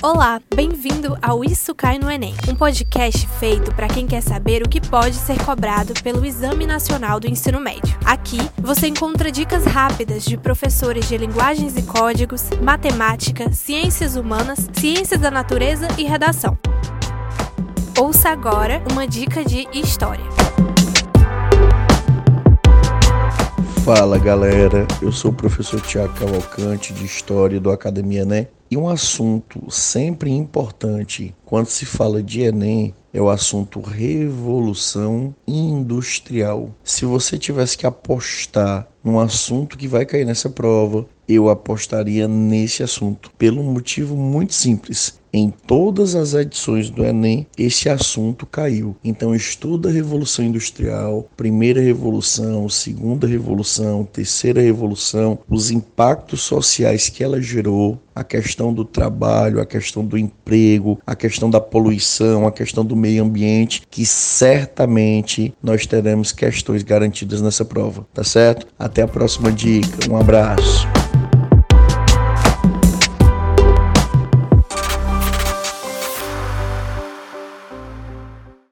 Olá, bem-vindo ao Isso Cai no Enem, um podcast feito para quem quer saber o que pode ser cobrado pelo Exame Nacional do Ensino Médio. Aqui você encontra dicas rápidas de professores de linguagens e códigos, matemática, ciências humanas, ciências da natureza e redação. Ouça agora uma dica de história. Fala galera, eu sou o professor Tiago Cavalcante de História do Academia Enem e um assunto sempre importante quando se fala de Enem é o assunto revolução industrial. Se você tivesse que apostar num assunto que vai cair nessa prova, eu apostaria nesse assunto, pelo motivo muito simples. Em todas as edições do Enem, esse assunto caiu. Então, estuda a Revolução Industrial, primeira revolução, segunda revolução, terceira revolução, os impactos sociais que ela gerou, a questão do trabalho, a questão do emprego, a questão da poluição, a questão do meio ambiente, que certamente nós teremos questões garantidas nessa prova, tá certo? Até a próxima dica. Um abraço.